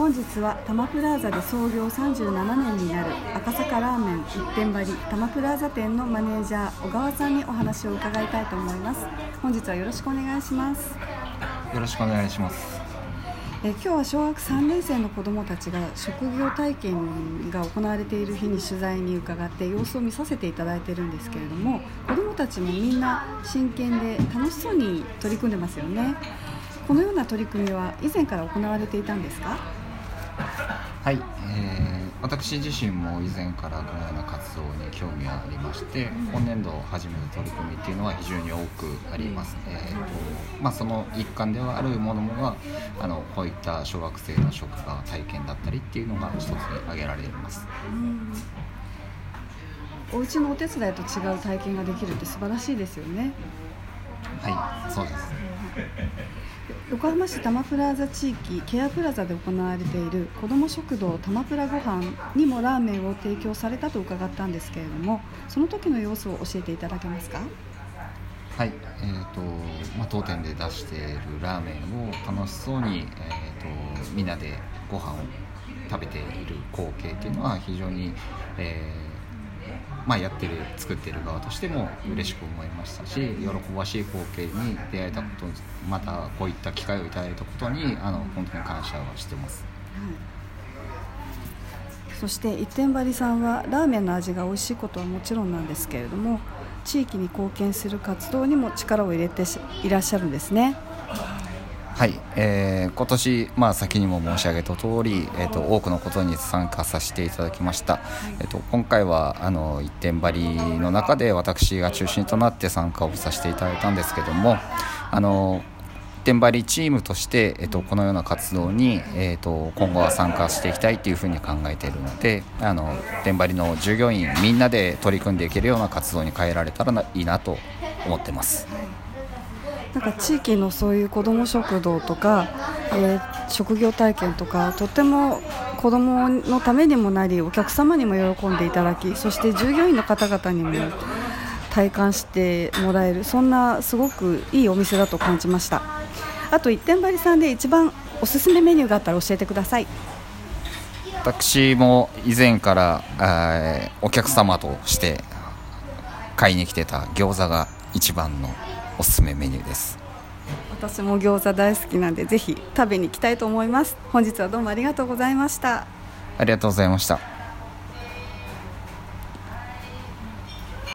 本日は多摩プラザで創業37年になる赤坂ラーメン一点張り多摩プラザ店のマネージャー小川さんにお話を伺いたいと思います。本日はよろしくお願いします。よろしくお願いします。え今日は小学3年生の子どもたちが職業体験が行われている日に取材に伺って様子を見させていただいているんですけれども子どもたちもみんな真剣で楽しそうに取り組んでますよね。このような取り組みは以前から行われていたんですか？はい、えー、私自身も以前からこのような活動に興味がありまして、今年度始めた取り組みっていうのは非常に多くあります、えーとまあ、その一環ではあるものがあのこういった小学生の職場体験だったりっていうのが一つに挙げられます。お家のお手伝いと違う体験ができるって素晴らしいですよね。はいそうです横浜市多摩プラザ地域ケアプラザで行われている子ども食堂多摩プラご飯にもラーメンを提供されたと伺ったんですけれどもその時の様子を教えていただけますか？はい、えーとまあ、当店で出しているラーメンを楽しそうに、えーと、みんなでご飯を食べている光景っていうのは非常に、えーまあ、やってる作ってる側としても嬉しく思いましたし喜ばしい光景に出会えたことまたこういった機会をいただいたことにあの本当に感謝をしてます、はい、そして一点張りさんはラーメンの味が美味しいことはもちろんなんですけれども地域に貢献する活動にも力を入れていらっしゃるんですね。はい、えー、今年、まあ、先にも申し上げた通り、えーと、多くのことに参加させていただきました、えーと、今回はあの一点張りの中で私が中心となって参加をさせていただいたんですけどもあの一点張りチームとして、えーと、このような活動に、えー、と今後は参加していきたいというふうに考えているのであの一点張りの従業員みんなで取り組んでいけるような活動に変えられたらいいなと思ってます。なんか地域のそういう子ども食堂とか、えー、職業体験とかとても子どものためにもなりお客様にも喜んでいただきそして従業員の方々にも体感してもらえるそんなすごくいいお店だと感じました。あと一点張りさんで一番おすすめメニューがあったら教えてください。私も以前から、えー、お客様として買いに来てた餃子が一番のおすすめメニューです。私も餃子大好きなんでぜひ食べに行きたいと思います。本日はどうもありがとうございました。ありがとうございました